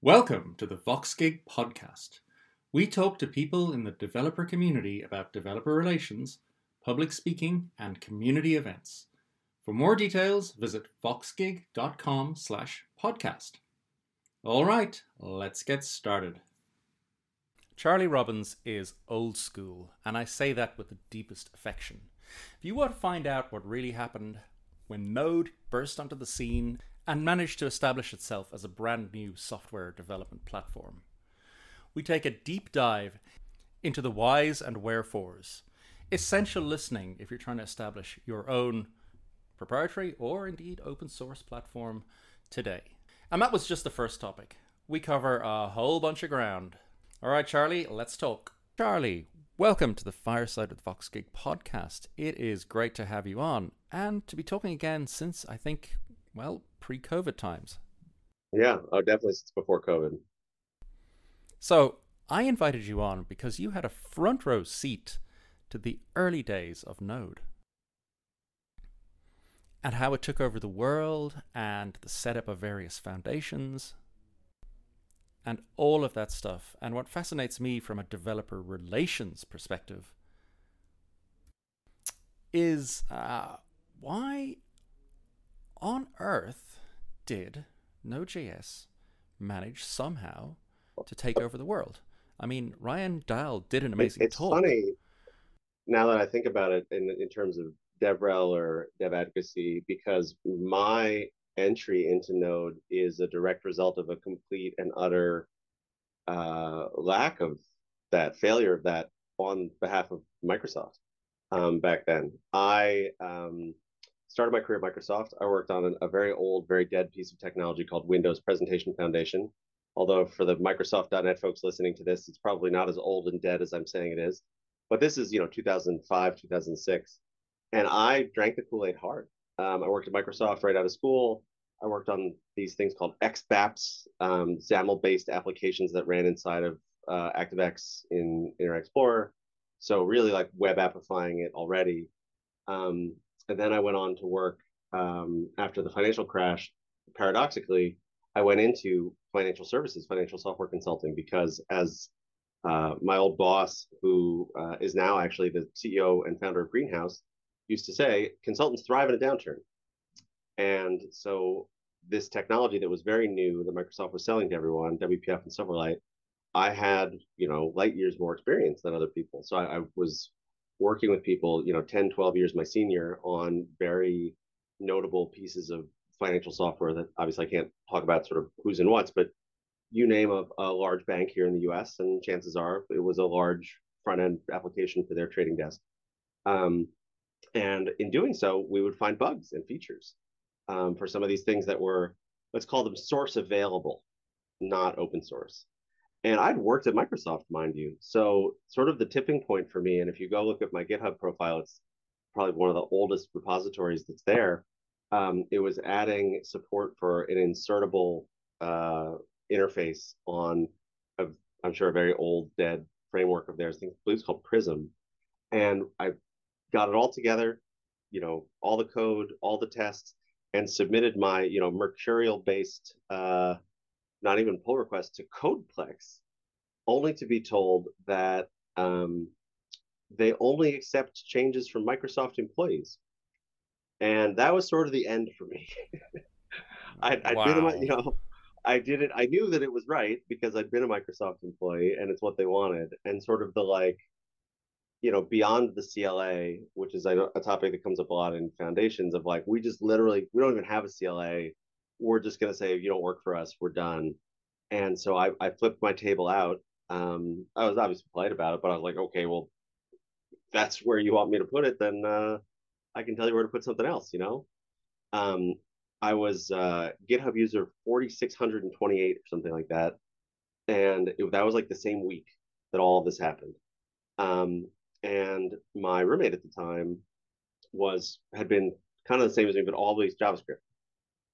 Welcome to the VoxGig podcast. We talk to people in the developer community about developer relations, public speaking, and community events. For more details, visit voxgig.com slash podcast. All right, let's get started. Charlie Robbins is old school, and I say that with the deepest affection. If you want to find out what really happened when Node burst onto the scene and managed to establish itself as a brand new software development platform. We take a deep dive into the whys and wherefores. Essential listening if you're trying to establish your own proprietary or indeed open source platform today. And that was just the first topic. We cover a whole bunch of ground. All right, Charlie, let's talk. Charlie, welcome to the Fireside with VoxGig podcast. It is great to have you on and to be talking again since I think, well, pre-COVID times. Yeah, oh, definitely since before COVID. So I invited you on because you had a front row seat to the early days of Node and how it took over the world and the setup of various foundations and all of that stuff. And what fascinates me from a developer relations perspective is uh, why on earth did Node.js manage somehow to take over the world? I mean, Ryan Dahl did an amazing it's talk. funny now that I think about it in, in terms of DevRel or dev advocacy, because my entry into Node is a direct result of a complete and utter uh, lack of that, failure of that on behalf of Microsoft um, back then. I um, started my career at Microsoft. I worked on a very old, very dead piece of technology called Windows Presentation Foundation. Although for the Microsoft.NET folks listening to this, it's probably not as old and dead as I'm saying it is. But this is, you know, 2005, 2006. And I drank the Kool-Aid hard. Um, I worked at Microsoft right out of school. I worked on these things called XBAPs, um, XAML-based applications that ran inside of uh, ActiveX in Internet Explorer. So really like web appifying it already. Um, and then I went on to work um, after the financial crash. Paradoxically, I went into financial services, financial software consulting, because as uh, my old boss, who uh, is now actually the CEO and founder of Greenhouse, used to say, consultants thrive in a downturn. And so this technology that was very new that Microsoft was selling to everyone, WPF and Silverlight, I had, you know, light years more experience than other people. So I, I was working with people, you know, 10, 12 years my senior on very notable pieces of financial software that obviously I can't talk about sort of who's and what's, but you name a, a large bank here in the US, and chances are it was a large front end application for their trading desk. Um, and in doing so, we would find bugs and features um, for some of these things that were, let's call them source available, not open source. And I'd worked at Microsoft, mind you. So, sort of the tipping point for me, and if you go look at my GitHub profile, it's probably one of the oldest repositories that's there. Um, it was adding support for an insertable uh, interface on, I'm sure, a very old, dead framework of theirs. I think it's called Prism. And I got it all together, you know, all the code, all the tests, and submitted my, you know, Mercurial based uh, not even pull requests to Codeplex, only to be told that um, they only accept changes from Microsoft employees. And that was sort of the end for me. I, I wow. did it, you know, I did it. I knew that it was right because I'd been a Microsoft employee and it's what they wanted. And sort of the like, you know, beyond the CLA, which is a, a topic that comes up a lot in foundations of like, we just literally, we don't even have a CLA we're just going to say, you don't work for us, we're done. And so I, I flipped my table out. Um, I was obviously polite about it, but I was like, okay, well, that's where you want me to put it, then uh, I can tell you where to put something else, you know? Um, I was uh, GitHub user 4,628 or something like that. And it, that was like the same week that all of this happened. Um, and my roommate at the time was had been kind of the same as me, but always JavaScript.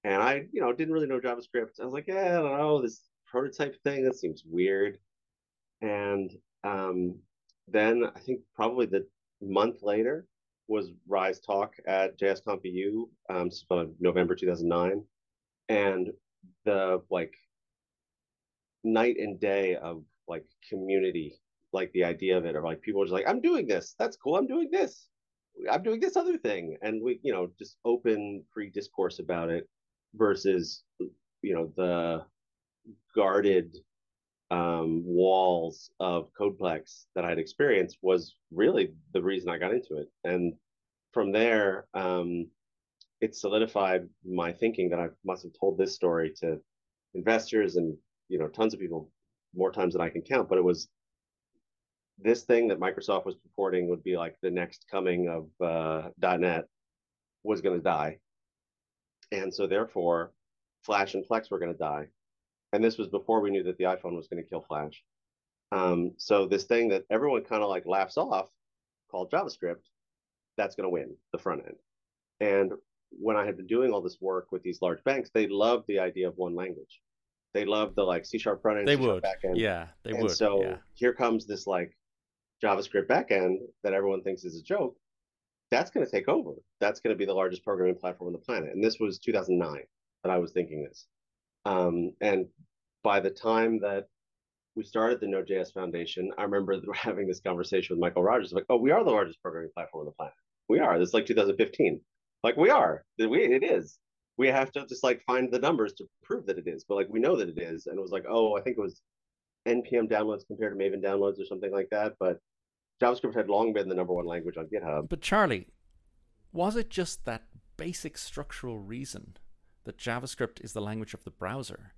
And I, you know, didn't really know JavaScript. I was like, yeah, I don't know, this prototype thing, that seems weird. And um, then I think probably the month later was Ry's Talk at JSConf EU, um, November 2009. And the like night and day of like community, like the idea of it, or like people are just like, I'm doing this. That's cool. I'm doing this. I'm doing this other thing. And we, you know, just open free discourse about it versus, you know, the guarded um, walls of Codeplex that I'd experienced was really the reason I got into it. And from there, um, it solidified my thinking that I must have told this story to investors and you know tons of people more times than I can count. But it was this thing that Microsoft was purporting would be like the next coming of uh, .NET was going to die, and so therefore, Flash and Flex were going to die. And this was before we knew that the iPhone was going to kill Flash. Um, so this thing that everyone kind of like laughs off, called JavaScript, that's going to win the front end. And when I had been doing all this work with these large banks, they loved the idea of one language. They loved the like C sharp front end, they C would, back end. yeah, they and would. So yeah. here comes this like JavaScript backend that everyone thinks is a joke. That's going to take over. That's going to be the largest programming platform on the planet. And this was 2009 that I was thinking this. Um, and by the time that we started the Node.js Foundation, I remember having this conversation with Mikeal Rogers, like, oh, we are the largest programming platform on the planet. We are. This is like 2015. Like we are. We it is. We have to just like find the numbers to prove that it is. But like we know that it is. And it was like, oh, I think it was npm downloads compared to Maven downloads or something like that. But JavaScript had long been the number one language on GitHub. But Charlie, was it just that basic structural reason that JavaScript is the language of the browser?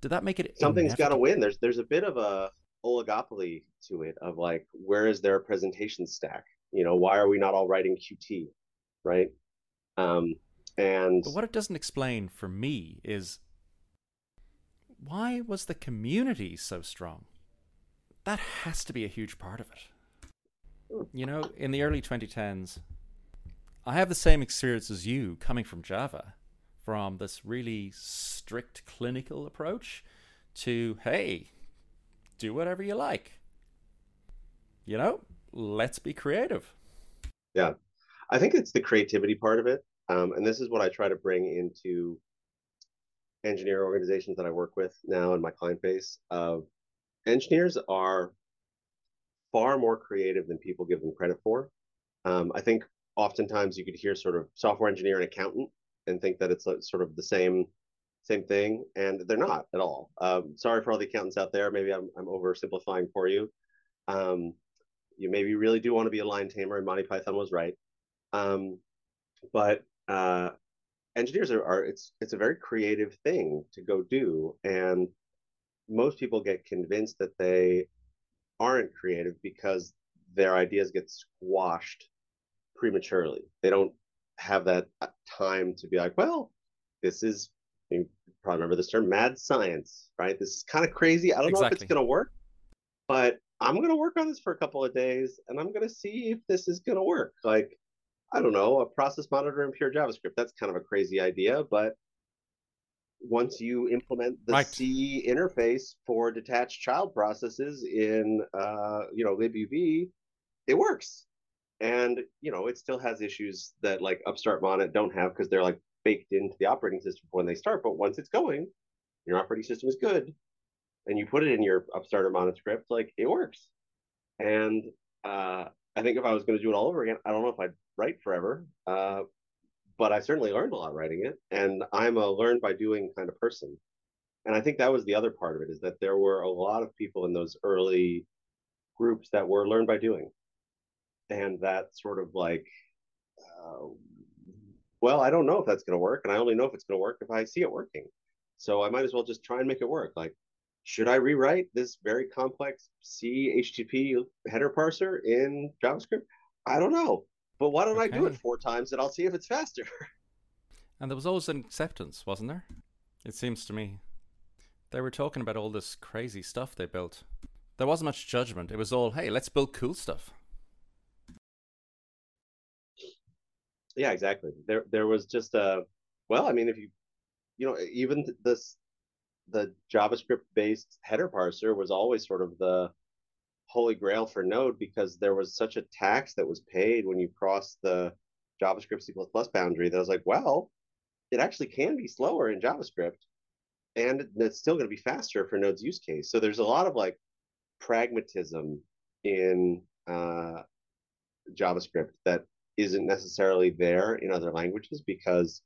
Did that make it something's got to win? There's there's a bit of a oligopoly to it of like where is their presentation stack? You know, why are we not all writing Qt, right? Um, and But what it doesn't explain for me is why was the community so strong? That has to be a huge part of it. You know, in the early 2010s, I have the same experience as you coming from Java, from this really strict clinical approach to, hey, do whatever you like. You know, let's be creative. Yeah, I think it's the creativity part of it, um, and this is what I try to bring into engineer organizations that I work with now in my client base. Of engineers are far more creative than people give them credit for. Um, I think oftentimes you could hear sort of software engineer and accountant and think that it's like sort of the same same thing, and they're not at all. Um, sorry for all the accountants out there. Maybe I'm I'm oversimplifying for you. Um, you maybe really do want to be a lion tamer, and Monty Python was right. Um, but uh, engineers are, are it's it's a very creative thing to go do, and most people get convinced that they aren't creative because their ideas get squashed prematurely. They don't have that uh, time to be like, well, this is you probably remember this term, mad science, right? This is kind of crazy. I don't know if it's going to work, but I'm going to work on this for a couple of days and I'm going to see if this is going to work. Like, I don't know, a process monitor in pure JavaScript. That's kind of a crazy idea, but once you implement the Right. C interface for detached child processes in, uh, you know, libuv, it works. And you know, it still has issues that like Upstart Monit don't have because they're like baked into the operating system when they start. But once it's going, your operating system is good, and you put it in your Upstart or Monit script, like it works. And uh, I think if I was going to do it all over again, I don't know if I'd write forever. Uh, but I certainly learned a lot writing it, and I'm a learn by doing kind of person. And I think that was the other part of it is that there were a lot of people in those early groups that were learn by doing, and that sort of like, uh, well, I don't know if that's going to work, and I only know if it's going to work if I see it working. So I might as well just try and make it work. Like, should I rewrite this very complex C HTTP header parser in JavaScript? I don't know. But why don't I do it four times and I'll see if it's faster? And there was always an acceptance, wasn't there? It seems to me. They were talking about all this crazy stuff they built. There wasn't much judgment. It was all, hey, let's build cool stuff. yeah, exactly. There there was just a well, I mean, if you you know, even this the JavaScript based header parser was always sort of the holy grail for Node because there was such a tax that was paid when you crossed the JavaScript C++ boundary that I was like, well, it actually can be slower in JavaScript. and it's still going to be faster for Node's use case. So there's a lot of like pragmatism in uh, JavaScript that isn't necessarily there in other languages because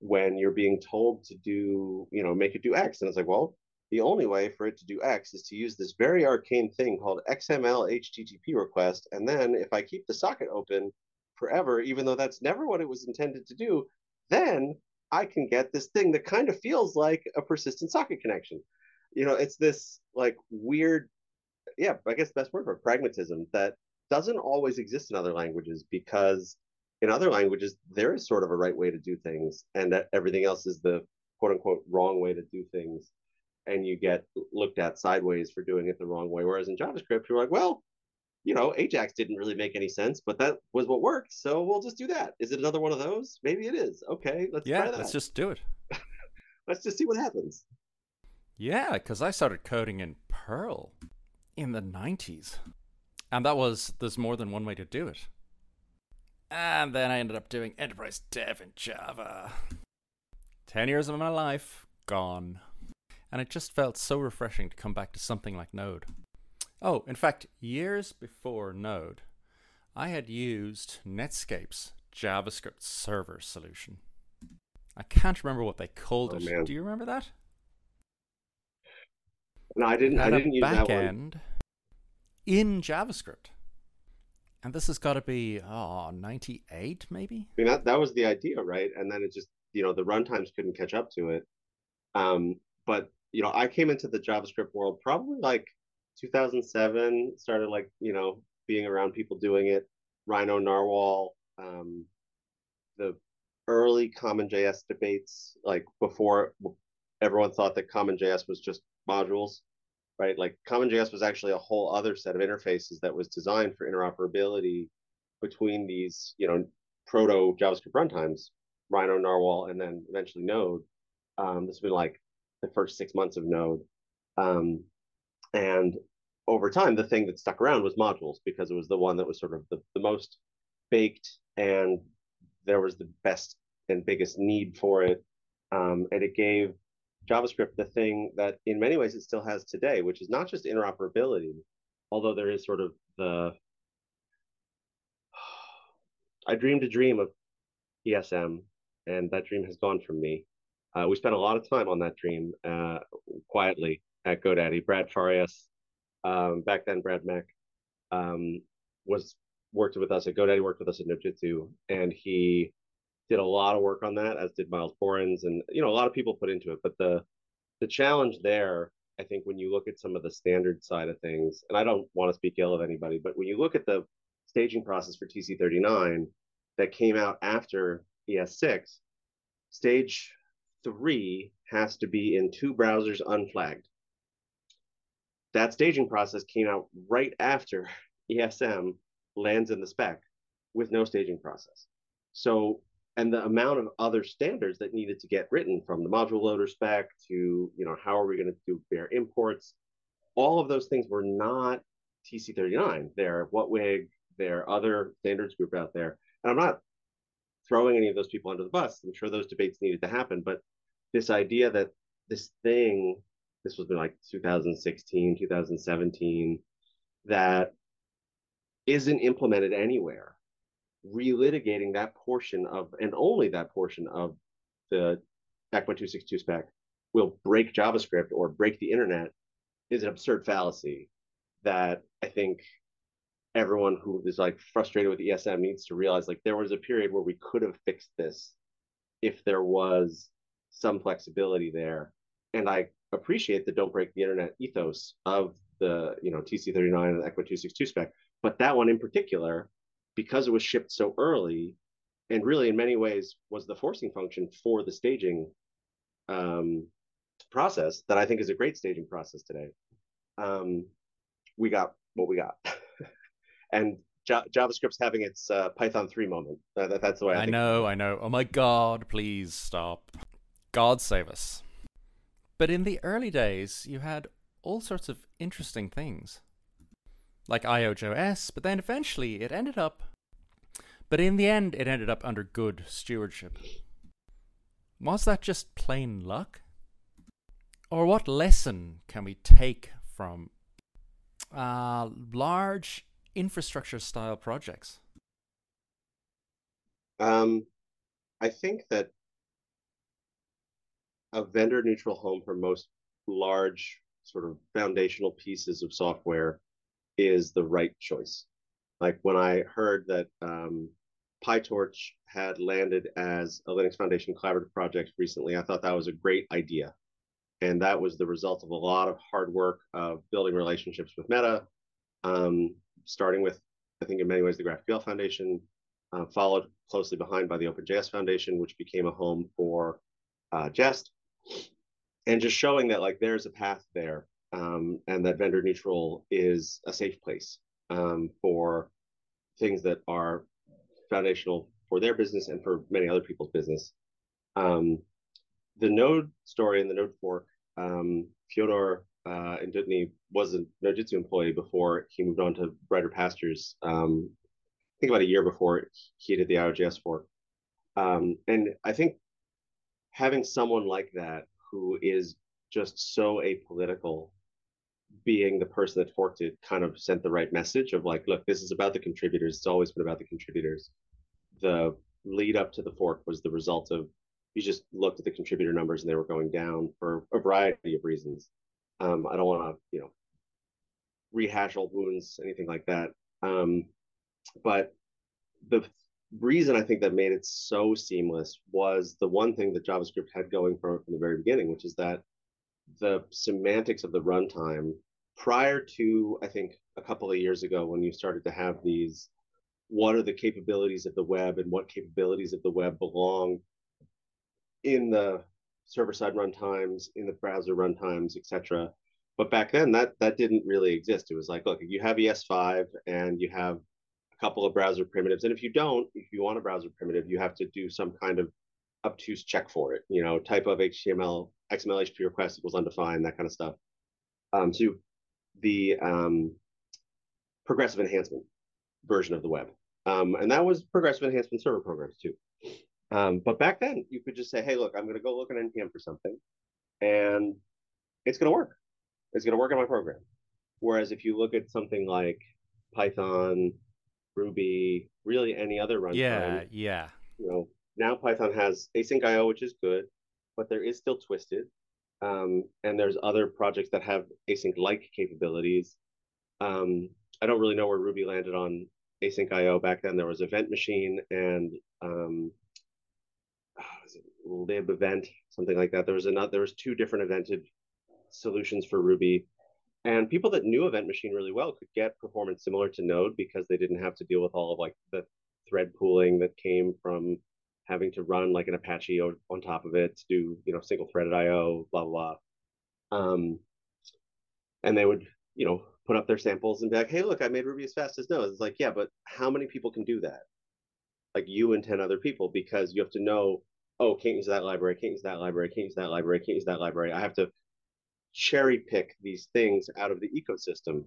when you're being told to do, you know, make it do X, and it's like, well, the only way for it to do X is to use this very arcane thing called XML HTTP request. And then if I keep the socket open forever, even though that's never what it was intended to do, then I can get this thing that kind of feels like a persistent socket connection. You know, it's this like weird, yeah, I guess best word for it, pragmatism that doesn't always exist in other languages because in other languages there is sort of a right way to do things and that everything else is the quote unquote wrong way to do things and you get looked at sideways for doing it the wrong way. Whereas in javascript you're like well you know ajax didn't really make any sense but that was what worked so we'll just do that. Is it another one of those? Maybe it is. Okay let's yeah let's just do it. Let's just see what happens. Yeah because i started coding in perl in the 90s and that was there's more than one way to do it. And then I ended up doing enterprise dev in Java. 10 years of my life gone. And it just felt so refreshing to come back to something like Node. Oh, in fact, years before Node, I had used Netscape's JavaScript server solution. I can't remember what they called oh, it. Man. Do you remember that? No, I didn't. I didn't use that end in JavaScript. And this has got to be oh, 98 maybe? I mean that that was the idea, right? And then it just, you know, the runtimes couldn't catch up to it. Um, but you know, I came into the JavaScript world probably like 2007, started like, you know, being around people doing it, Rhino Narwhal, um, the early CommonJS debates, like before everyone thought that CommonJS was just modules right? Like CommonJS was actually a whole other set of interfaces that was designed for interoperability between these, you know, proto JavaScript runtimes, Rhino, Narwhal, and then eventually Node. Um, this has been like the first six months of Node. Um, and over time, the thing that stuck around was modules because it was the one that was sort of the, the most baked and there was the best and biggest need for it. Um, and it gave JavaScript the thing that in many ways it still has today, which is not just interoperability, although there is sort of the I dreamed a dream of ESM, and that dream has gone from me. Uh, we spent a lot of time on that dream uh, quietly at GoDaddy. Brad Farias, um, back then Brad Meck, um, was worked with us at GoDaddy, worked with us at Nodejitsu, and he did a lot of work on that, as did Myles Borins, and you know a lot of people put into it. But the the challenge there, I think, when you look at some of the standard side of things, and I don't want to speak ill of anybody, but when you look at the staging process for TC39 that came out after ES6, stage three has to be in two browsers unflagged. That staging process came out right after ESM lands in the spec with no staging process. So and the amount of other standards that needed to get written from the module loader spec to you know how are we going to do bare imports all of those things were not tc39 they're WHATWG there are other standards group out there and i'm not throwing any of those people under the bus i'm sure those debates needed to happen but this idea that this thing this was like 2016 2017 that isn't implemented anywhere. Relitigating that portion of, and only that portion of the ECMA 262 spec will break JavaScript or break the internet is an absurd fallacy that I think everyone who is like frustrated with ESM needs to realize like there was a period where we could have fixed this if there was some flexibility there. And I appreciate the don't break the internet ethos of the you know TC39 and the ECMA 262 spec, but that one in particular because it was shipped so early and really in many ways was the forcing function for the staging um, process that I think is a great staging process today. Um, we got what we got. and ja- JavaScript's having its uh, Python 3 moment. Uh, that, that's the way I, I know, I know. Oh my God, please stop. God save us. But in the early days, you had all sorts of interesting things like IOJS, but then eventually it ended up. But in the end, it ended up under good stewardship. Was that just plain luck? or what lesson can we take from uh, large infrastructure style projects? Um, I think that a vendor neutral home for most large sort of foundational pieces of software is the right choice. Like when I heard that um, PyTorch had landed as a Linux Foundation collaborative project recently, I thought that was a great idea. And that was the result of a lot of hard work of building relationships with Meta, um, starting with, I think, in many ways, the GraphQL Foundation, uh, followed closely behind by the OpenJS Foundation, which became a home for uh, Jest, and just showing that like there's a path there, um, and that vendor neutral is a safe place um, for things that are foundational for their business and for many other people's business. Um, the Node story and the Node fork, um, Fyodor uh, Indutny was a Nodejitsu employee before he moved on to brighter pastures. Um, I think about a year before he did the IOJS fork. Um, and I think having someone like that who is just so apolitical being the person that forked it kind of sent the right message of like look this is about the contributors. It's always been about the contributors. The lead up to the fork was the result of you just looked at the contributor numbers and they were going down for a variety of reasons. Um, i don't want to you know rehash old wounds anything like that. Um, but the reason I think that made it so seamless was the one thing that JavaScript had going from from the very beginning, which is that the semantics of the runtime prior to I think a couple of years ago when you started to have these what are the capabilities of the web and what capabilities of the web belong in the server side runtimes in the browser runtimes etc but back then that that didn't really exist. It was like look you have es5 and you have couple of browser primitives. And if you don't, if you want a browser primitive, you have to do some kind of obtuse check for it, you know, type of HTML, XML HTTP request equals undefined, that kind of stuff. Um, so the um, progressive enhancement version of the web. Um, and that was progressive enhancement server programs too. Um, but back then, you could just say, hey, look, I'm going to go look at NPM for something, and it's going to work. It's going to work in my program. Whereas if you look at something like Python, Ruby, really any other runtime. Yeah, yeah. You know, now Python has async IO, which is good, but there is still twisted. Um, and there's other projects that have async like capabilities. Um, I don't really know where Ruby landed on async IO back then. There was Event Machine and um, lib event, something like that. There was another. There was two different evented solutions for Ruby. And people that knew Event Machine really well could get performance similar to Node because they didn't have to deal with all of like the thread pooling that came from having to run like an Apache on top of it to do, you know, single threaded IO, blah, blah, blah. Um, and they would, you know, put up their samples and be like, hey, look, I made Ruby as fast as Node. It's like, yeah, but how many people can do that? Like you and 10 other people, because you have to know, oh, can't use that library, can't use that library, can't use that library, can't use that library. I have to cherry pick these things out of the ecosystem.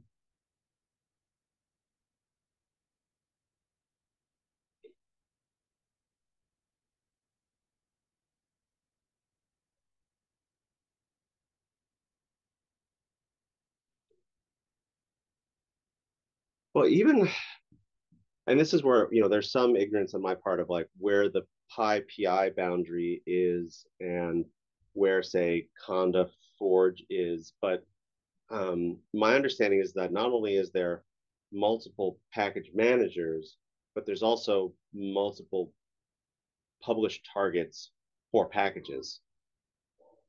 Well, even, and this is where, you know, there's some ignorance on my part of like where the PyPI boundary is and where, say, Conda Forge is, but um, my understanding is that not only is there multiple package managers, but there's also multiple published targets for packages.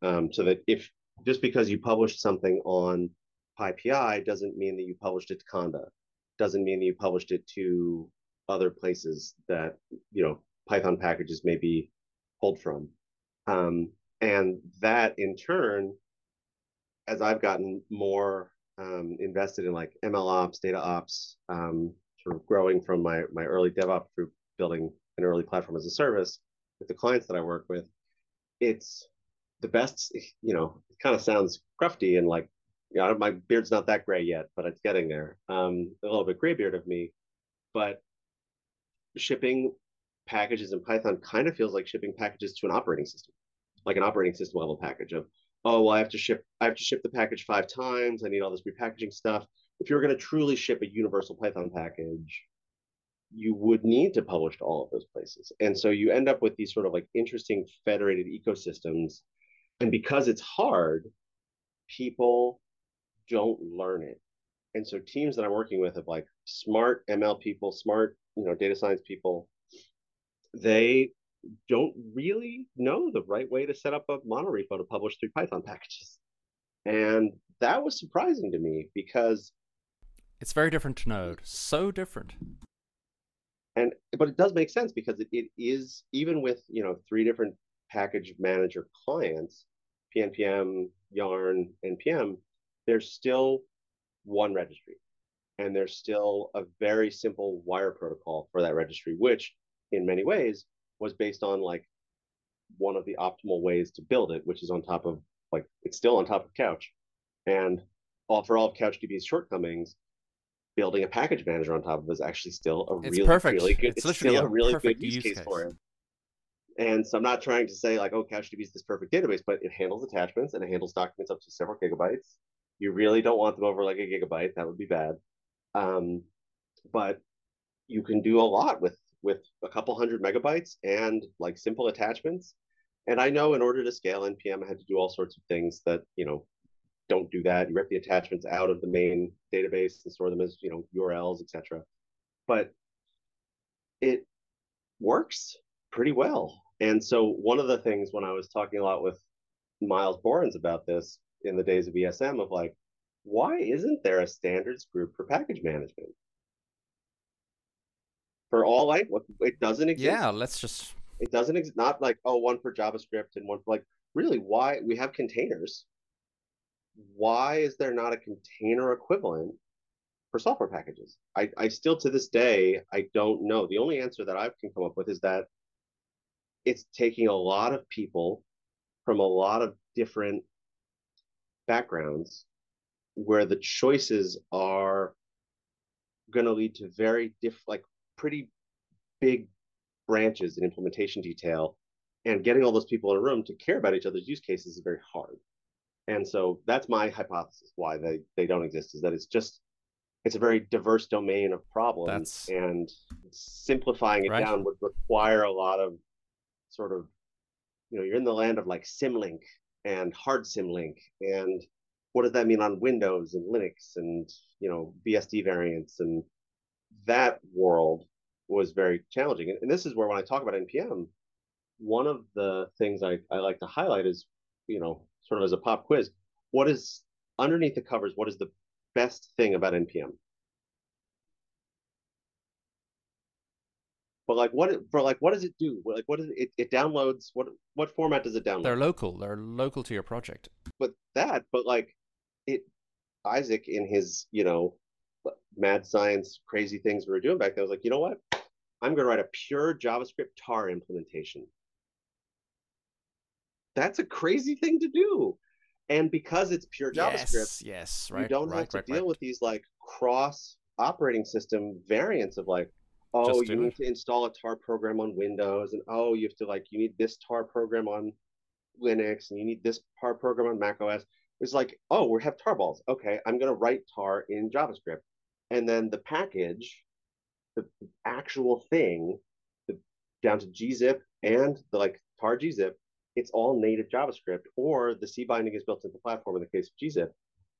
Um, so that if just because you published something on PyPI doesn't mean that you published it to Conda, doesn't mean that you published it to other places that you know Python packages may be pulled from. Um, and that in turn as I've gotten more um, invested in like ML ops, data ops, um, sort of growing from my my early DevOps group, building an early platform as a service with the clients that I work with, it's the best. You know, it kind of sounds crufty and like, you know, my beard's not that gray yet, but it's getting there. Um, a little bit gray beard of me, but shipping packages in Python kind of feels like shipping packages to an operating system, like an operating system level package of oh, well, I have to ship, I have to ship the package five times. I need all this repackaging stuff. If you're going to truly ship a universal Python package, you would need to publish to all of those places. And so you end up with these sort of like interesting federated ecosystems. And because it's hard, people don't learn it. And so teams that I'm working with have like smart ML people, smart, you know, data science people, they don't really know the right way to set up a monorepo to publish through Python packages. And that was surprising to me because it's very different to Node. So different. And but it does make sense because it, it is even with you know three different package manager clients, PNPM, Yarn, NPM, there's still one registry. And there's still a very simple wire protocol for that registry, which in many ways was based on like one of the optimal ways to build it, which is on top of like it's still on top of Couch. And all for all of CouchDB's shortcomings, building a package manager on top of it is actually still a it's really, perfect. really good. It's, it's still a really good use, use case, case, for it. And so I'm not trying to say like, oh, CouchDB is this perfect database, but it handles attachments and it handles documents up to several gigabytes. You really don't want them over like a gigabyte; that would be bad. Um, but you can do a lot with with a couple hundred megabytes and like simple attachments. And I know in order to scale NPM, I had to do all sorts of things that, you know, don't do that. You rip the attachments out of the main database and store them as, you know, URLs, etc. But it works pretty well. And so one of the things when I was talking a lot with Myles Borins about this in the days of ESM of like, why isn't there a standards group for package management? For all like it doesn't exist. Yeah, let's just. It doesn't exist. Not like oh, one for JavaScript and one for like really why we have containers. Why is there not a container equivalent for software packages? I, I still to this day I don't know. The only answer that I can come up with is that it's taking a lot of people from a lot of different backgrounds where the choices are going to lead to very diff like pretty big branches in implementation detail and getting all those people in a room to care about each other's use cases is very hard and so that's my hypothesis why they, they don't exist is that it's just it's a very diverse domain of problems that's... and simplifying it right. down would require a lot of sort of you know you're in the land of like symlink and hard symlink and what does that mean on windows and linux and you know bsd variants and that world was very challenging. And, and this is where when I talk about NPM, one of the things I, I like to highlight is, you know, sort of as a pop quiz, what is underneath the covers, what is the best thing about NPM? But like what for like what does it do? Like what is it, it it downloads what what format does it download? They're local. They're local to your project. But that, but like it Isaac in his, you know, mad science, crazy things we were doing back then. I was like, you know what? I'm going to write a pure JavaScript tar implementation. That's a crazy thing to do. And because it's pure JavaScript, yes, yes right, you don't right, have to right, deal with these like cross operating system variants of like, oh, you need to install a tar program on Windows, and oh, you have to like, you need this tar program on Linux, and you need this tar program on Mac OS. It's like, oh, we have tarballs. Okay, I'm going to write tar in JavaScript and then the package, the actual thing, the, down to gzip and the like tar gzip, it's all native JavaScript, or the C binding is built into the platform in the case of gzip.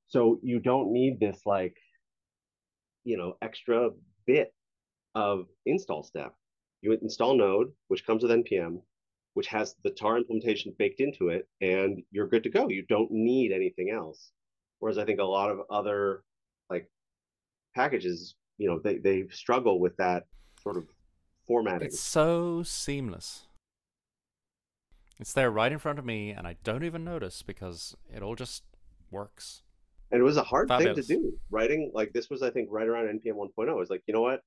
So you don't need this like, you know, extra bit of install step. You install Node, which comes with npm, which has the tar implementation baked into it, and you're good to go. You don't need anything else. Whereas I think a lot of other packages, you know, they, they struggle with that sort of formatting. It's so seamless. It's there right in front of me, and I don't even notice because it all just works. And it was a hard Fabulous. thing to do. Writing like this was, I think, right around npm 1.0. I was like, you know what?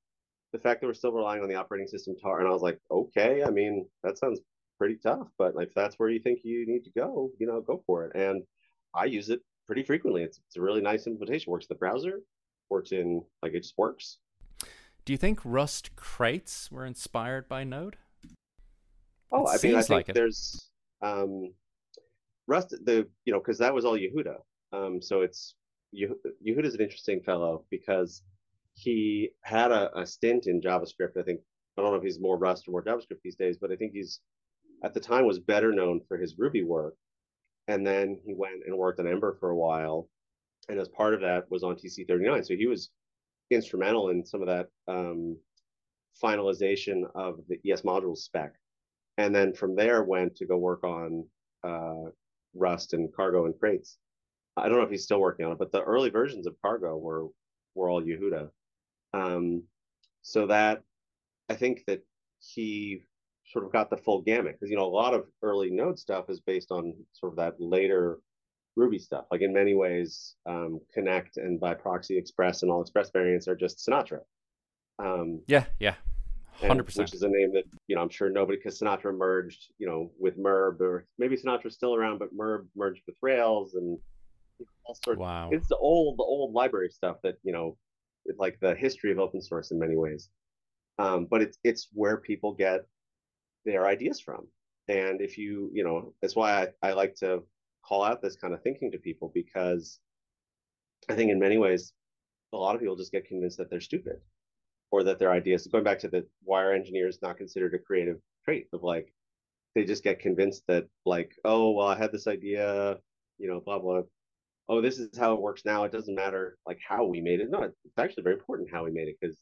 The fact that we're still relying on the operating system tar, and I was like, okay, I mean, that sounds pretty tough, but if that's where you think you need to go, you know, go for it. And I use it pretty frequently. It's, it's a really nice implementation. Works in the browser, works in like it just works. Do you think Rust crates were inspired by Node? Oh, it I mean, I think like there's um, Rust, the you know, because that was all Yehuda. Um, so it's Yehuda is an interesting fellow because he had a, a stint in JavaScript. I think I don't know if he's more Rust or more JavaScript these days, but I think he's at the time was better known for his Ruby work. And then he went and worked on Ember for a while. And as part of that was on TC39. So he was instrumental in some of that um, finalization of the ES module spec. And then from there went to go work on uh, Rust and Cargo and Crates. I don't know if he's still working on it, but the early versions of Cargo were were all Yehuda. Um, so that I think that he sort of got the full gamut because you know a lot of early Node stuff is based on sort of that later Ruby stuff. Like in many ways, um, Connect and by proxy Express and all Express variants are just Sinatra. Um, yeah, yeah, hundred percent. Which is a name that you know I'm sure nobody because Sinatra merged, you know, with Merb or maybe Sinatra's still around, but Merb merged with Rails and all sorts. Wow, it's the old the old library stuff that you know, it's like the history of open source in many ways. Um, but it's it's where people get their ideas from. And if you, you know, that's why I, I like to call out this kind of thinking to people because I think in many ways, a lot of people just get convinced that they're stupid or that their ideas, going back to the why are engineers not considered a creative trait of like, they just get convinced that like, oh, well, I had this idea, you know, blah, blah. Oh, this is how it works now. It doesn't matter like how we made it. No, it's actually very important how we made it because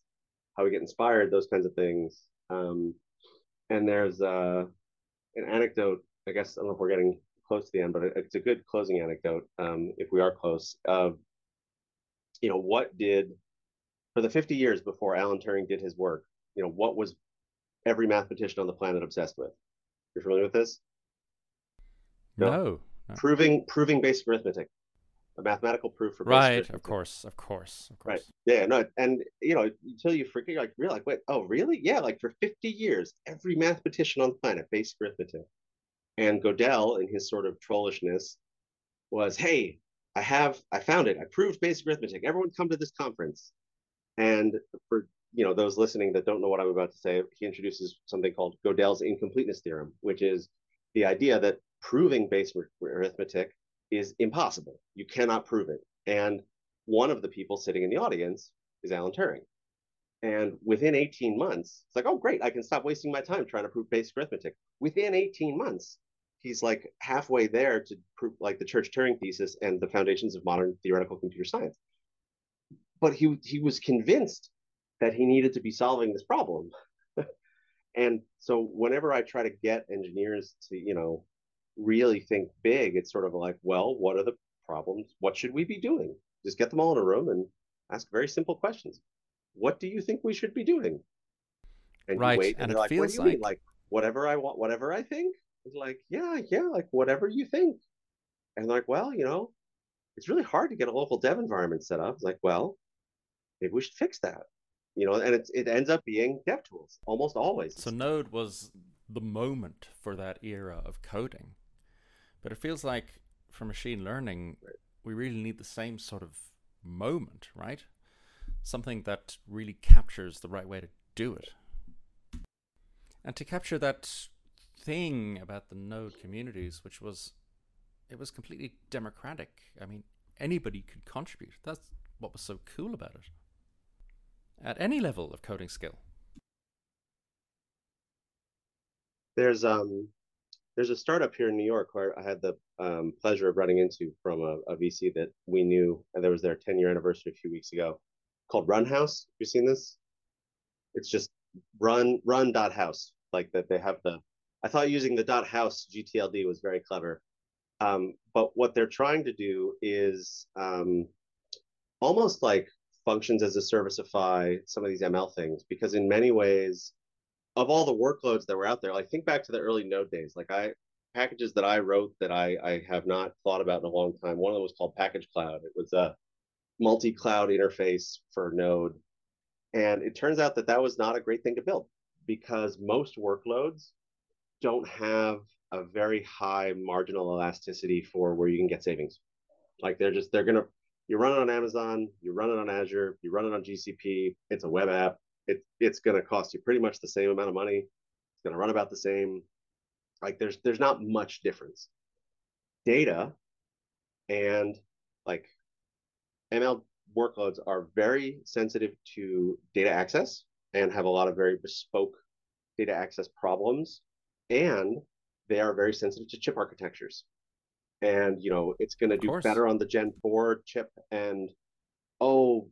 how we get inspired, those kinds of things. Um, and there's uh, an anecdote. I guess I don't know if we're getting close to the end, but it's a good closing anecdote. Um, if we are close, of you know, what did for the 50 years before Alan Turing did his work, you know, what was every mathematician on the planet obsessed with? You're familiar with this? No. no. Proving proving basic arithmetic a mathematical proof for right of course of course of course right yeah no and you know until you forget like really like wait oh really yeah like for 50 years every mathematician on the planet basic arithmetic and godel in his sort of trollishness was hey i have i found it i proved basic arithmetic everyone come to this conference and for you know those listening that don't know what i'm about to say he introduces something called godel's incompleteness theorem which is the idea that proving basic arithmetic is impossible. You cannot prove it. And one of the people sitting in the audience is Alan Turing. And within 18 months, it's like, oh, great, I can stop wasting my time trying to prove basic arithmetic. Within 18 months, he's like halfway there to prove like the Church Turing thesis and the foundations of modern theoretical computer science. But he he was convinced that he needed to be solving this problem. and so whenever I try to get engineers to, you know, really think big, it's sort of like, well, what are the problems? What should we be doing? Just get them all in a room and ask very simple questions. What do you think we should be doing? And right. wait, and, and it like, feels like... like whatever I want, whatever I think. It's like, yeah, yeah, like whatever you think. And like, well, you know, it's really hard to get a local dev environment set up. It's like, well, maybe we should fix that. You know, and it it ends up being DevTools almost always. So Node was the moment for that era of coding. But it feels like for machine learning, we really need the same sort of moment, right? Something that really captures the right way to do it. And to capture that thing about the node communities, which was, it was completely democratic. I mean, anybody could contribute. That's what was so cool about it. At any level of coding skill. There's um there's a startup here in New York where I had the um, pleasure of running into from a, a, VC that we knew, and there was their 10 year anniversary a few weeks ago, called Run House. Have you seen this? It's just run run dot house like that. They have the. I thought using the dot house GTLD was very clever, um, but what they're trying to do is um, almost like functions as a serviceify some of these ML things because in many ways of all the workloads that were out there, like think back to the early Node days. Like I packages that I wrote that I I have not thought about in a long time. One of them was called pkgcloud. It was a multi-cloud interface for Node, and it turns out that that was not a great thing to build because most workloads don't have a very high marginal elasticity for where you can get savings. Like they're just they're gonna you run it on Amazon, you run it on Azure, you run it on GCP. It's a web app it, it's to cost you pretty much the same amount of money. It's to run about the same. Like there's there's not much difference. data and like ML workloads are very sensitive to data access and have a lot of very bespoke data access problems. And they are very sensitive to chip architectures. And, you know, it's going to do course. better on the Gen 4 chip. And, oh,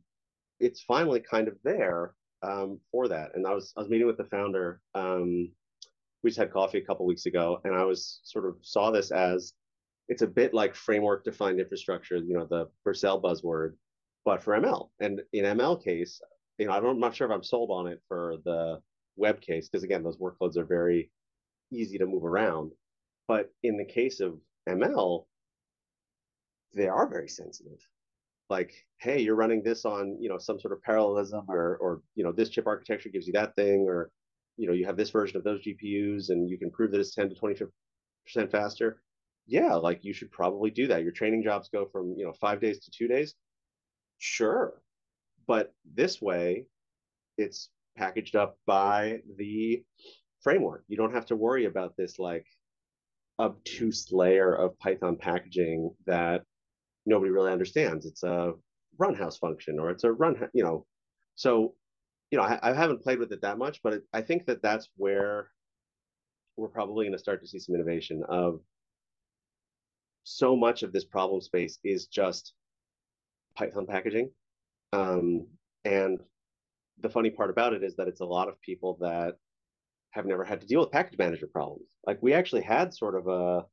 it's finally kind of there um, for that. And I was, I was meeting with the founder. Um, we just had coffee a couple weeks ago, and I was sort of saw this as it's a bit like framework defined infrastructure, you know, the Vercel buzzword, but for ML. And in ML case, you know, I don't, I'm not sure if I'm sold on it for the web case, because again, those workloads are very easy to move around. But in the case of ML, they are very sensitive. Like, hey, you're running this on, you know, some sort of parallelism or, or, you know, this chip architecture gives you that thing, or, you know, you have this version of those GPUs and you can prove that it's 10 to 20% faster. Yeah, like you should probably do that. Your training jobs go from, you know, five days to two days Sure. But this way, it's packaged up by the framework. You don't have to worry about this like obtuse layer of Python packaging that nobody really understands. It's a Runhouse function or it's a run, you know. So, you know, I, I haven't played with it that much, but it, I think that that's where we're probably going to start to see some innovation of so much of this problem space is just Python packaging. Um, and the funny part about it is that it's a lot of people that have never had to deal with package manager problems. Like we actually had sort of a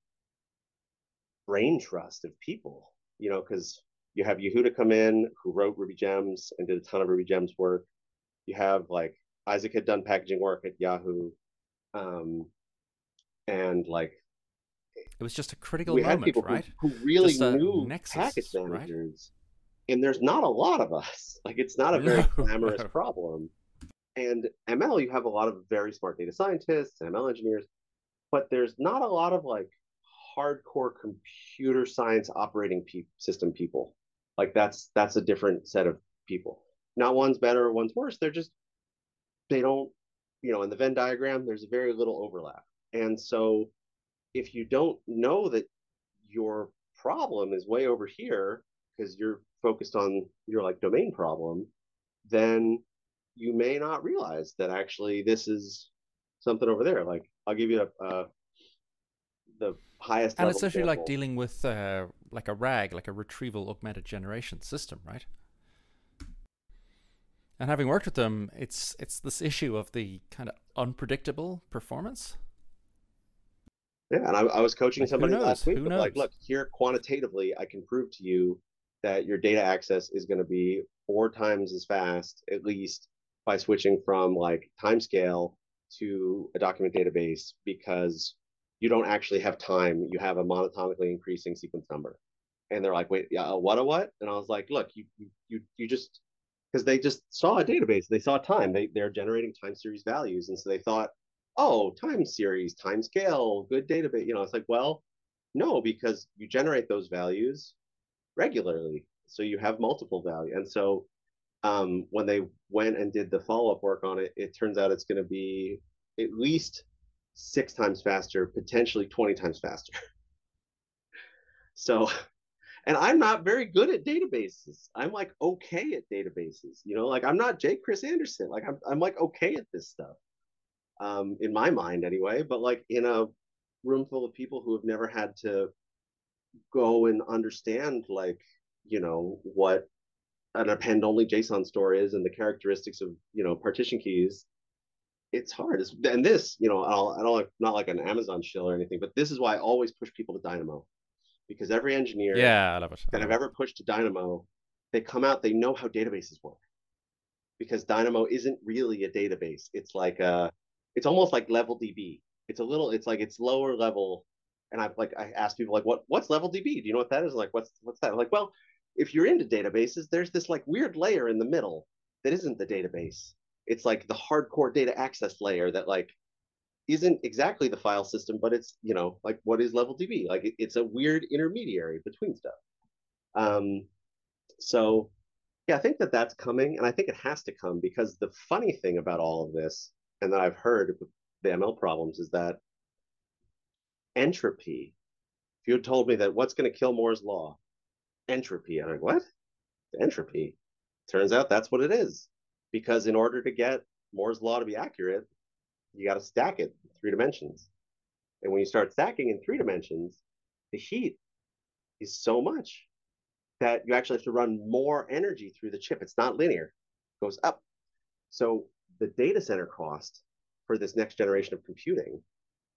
brain trust of people, you know, because you have Yehuda come in who wrote Ruby Gems and did a ton of Ruby Gems work. You have like Isaac had done packaging work at Yahoo. Um, and like it was just a critical we moment, had people right? Who, who really knew nexus, package managers. Right? and there's not a lot of us. Like it's not a very no. glamorous problem. And ML, you have a lot of very smart data scientists and ML engineers, but there's not a lot of like hardcore computer science operating pe- system people. Like that's that's a different set of people. Not one's better, or one's worse. They're just they don't, you know, in the Venn diagram, there's very little overlap. And so if you don't know that your problem is way over here because you're focused on your like domain problem, then you may not realize that actually this is something over there. Like I'll give you a, uh, the highest. And it's actually example. like dealing with uh, like a RAG, like a retrieval augmented generation system, right? And having worked with them, it's it's this issue of the kind of unpredictable performance. Yeah, and I, I was coaching like, somebody last week. Like, look, here quantitatively, I can prove to you that your data access is going to be four times as fast, at least by switching from like timescale to a document database because you don't actually have time. You have a monotonically increasing sequence number. And they're like, wait, yeah, what a what? And I was like, look, you you you just because they just saw a database, they saw time. They they're generating time series values. And so they thought, oh, time series, time scale, good database. You know, it's like, well, no, because you generate those values regularly. So you have multiple value. And so um, when they went and did the follow up work on it, it turns out it's going to be at least six times faster, potentially 20 times faster. so, and I'm not very good at databases. I'm like okay at databases, you know, like I'm not J. Chris Anderson. Like I'm, I'm like okay at this stuff um, in my mind anyway, but like in a room full of people who have never had to go and understand like you know what an append only json store is and the characteristics of you know partition keys it's hard it's, and this you know I'll, i don't not like an amazon shill or anything but this is why i always push people to dynamo because every engineer yeah I love it. that i've ever pushed to dynamo they come out they know how databases work because dynamo isn't really a database it's like a it's almost like level db it's a little it's like it's lower level and I've like I asked people like, what what's level DB? Do you know what that is? like, what's what's that? I'm like, well, if you're into databases, there's this like weird layer in the middle that isn't the database. It's like the hardcore data access layer that like isn't exactly the file system, but it's you know like what is level DB? Like it, it's a weird intermediary between stuff. Um, so yeah, I think that that's coming, and I think it has to come because the funny thing about all of this, and that I've heard with the ML problems, is that entropy If you had told me that what's going to kill Moore's law, entropy, I'm like, what? Entropy. Turns out that's what it is. Because in order to get Moore's law to be accurate, you got to stack it in three dimensions. And when you start stacking in three dimensions, the heat is so much that you actually have to run more energy through the chip. It's not linear, it goes up. So the data center cost for this next generation of computing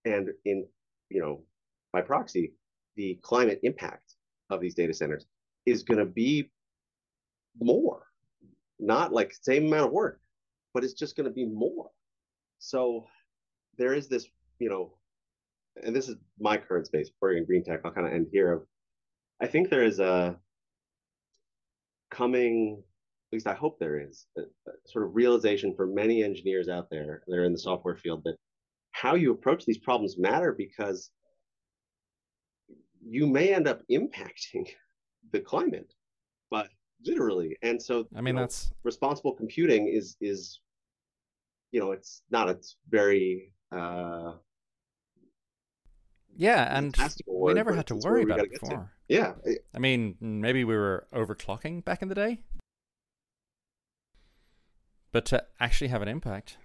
and in, you know, by proxy, the climate impact of these data centers is going to be more, not like same amount of work, but it's just going to be more. So there is this, you know, and this is my current space before in green tech. I'll kind of end here. I think there is a coming, at least I hope there is, a, a sort of realization for many engineers out there that are in the software field that how you approach these problems matter because you may end up impacting the climate, but literally. And so I mean you know, that's responsible computing is is you know it's not a very uh yeah, and we never had to worry about it before. yeah I mean, maybe we were overclocking back in the day, but to actually have an impact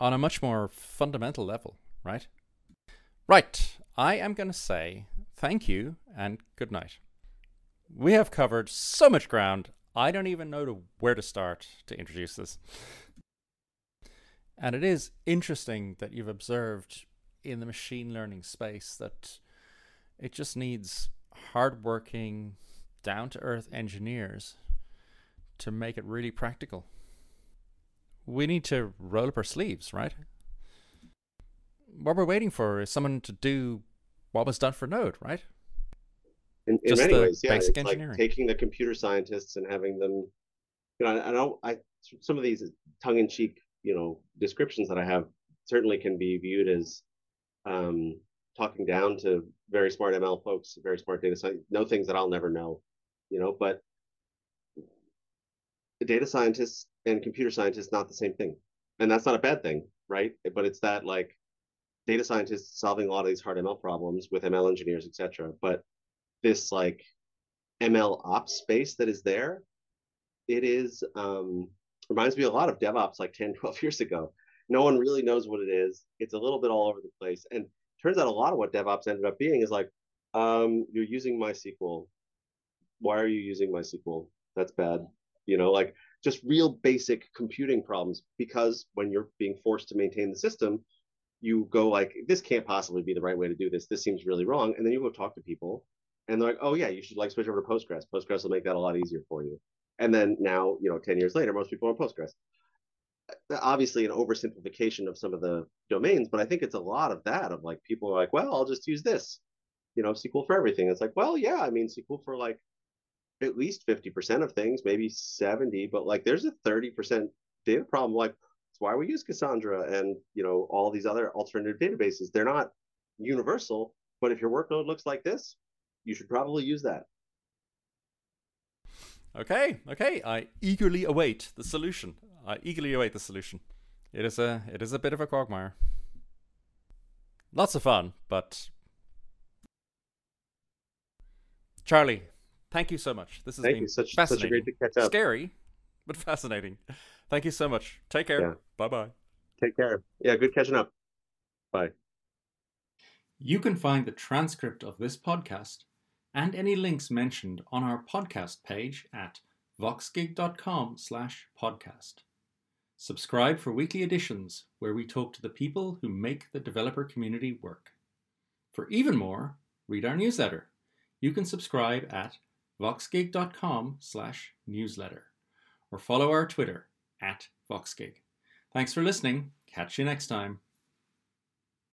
on a much more fundamental level, right? Right. I am going to say thank you and good night. We have covered so much ground, I don't even know to where to start to introduce this. And it is interesting that you've observed in the machine learning space that it just needs hardworking, down to earth engineers to make it really practical. We need to roll up our sleeves, right? What we're waiting for is someone to do what was done for Node, right? In, in many ways yeah it's like taking the computer scientists and having them you know i, I don't i some of these tongue-in-cheek you know descriptions that i have certainly can be viewed as um talking down to very smart ml folks very smart data science know things that i'll never know you know but the data scientists and computer scientists not the same thing. And that's not a bad thing right? But it's that like data scientists solving a lot of these hard ml problems with ml engineers etc but this like ml ops space that is there it is um reminds me a lot of devops like 10 12 years ago. No one really knows what it is. It's a little bit all over the place. And turns out a lot of what devops ended up being is like um you're using mysql. Why are you using mysql? That's bad. You know like just real basic computing problems because when you're being forced to maintain the system you go like this can't possibly be the right way to do this. This seems really wrong. And then you go talk to people and they're like oh yeah you should like switch over to postgres. Postgres will make that a lot easier for you. And then now you know 10 years later most people are postgres. Uh, obviously an oversimplification of some of the domains but i think it's a lot of that of like people are like well i'll just use this you know sql for everything. It's like well yeah i mean sql for like at least 50% of things maybe 70 but like there's a 30% data problem like that's why we use cassandra and you know all these other alternative databases. They're not universal but if your workload looks like this you should probably use that Okay, okay. I eagerly await the solution. I eagerly await the solution. It is a it is a bit of a quagmire. Lots of fun, but Charlie, thank you so much. This has thank been you such such a great to catch up Scary, but fascinating. Thank you so much. Take care. Yeah. Bye bye. take care yeah good catching up bye You can find the transcript of this podcast and any links mentioned on our podcast page at voxgig.com slash podcast. Subscribe for weekly editions where we talk to the people who make the developer community work. For even more, read our newsletter. You can subscribe at voxgig.com slash newsletter or follow our Twitter at voxgig. Thanks for listening. Catch you next time.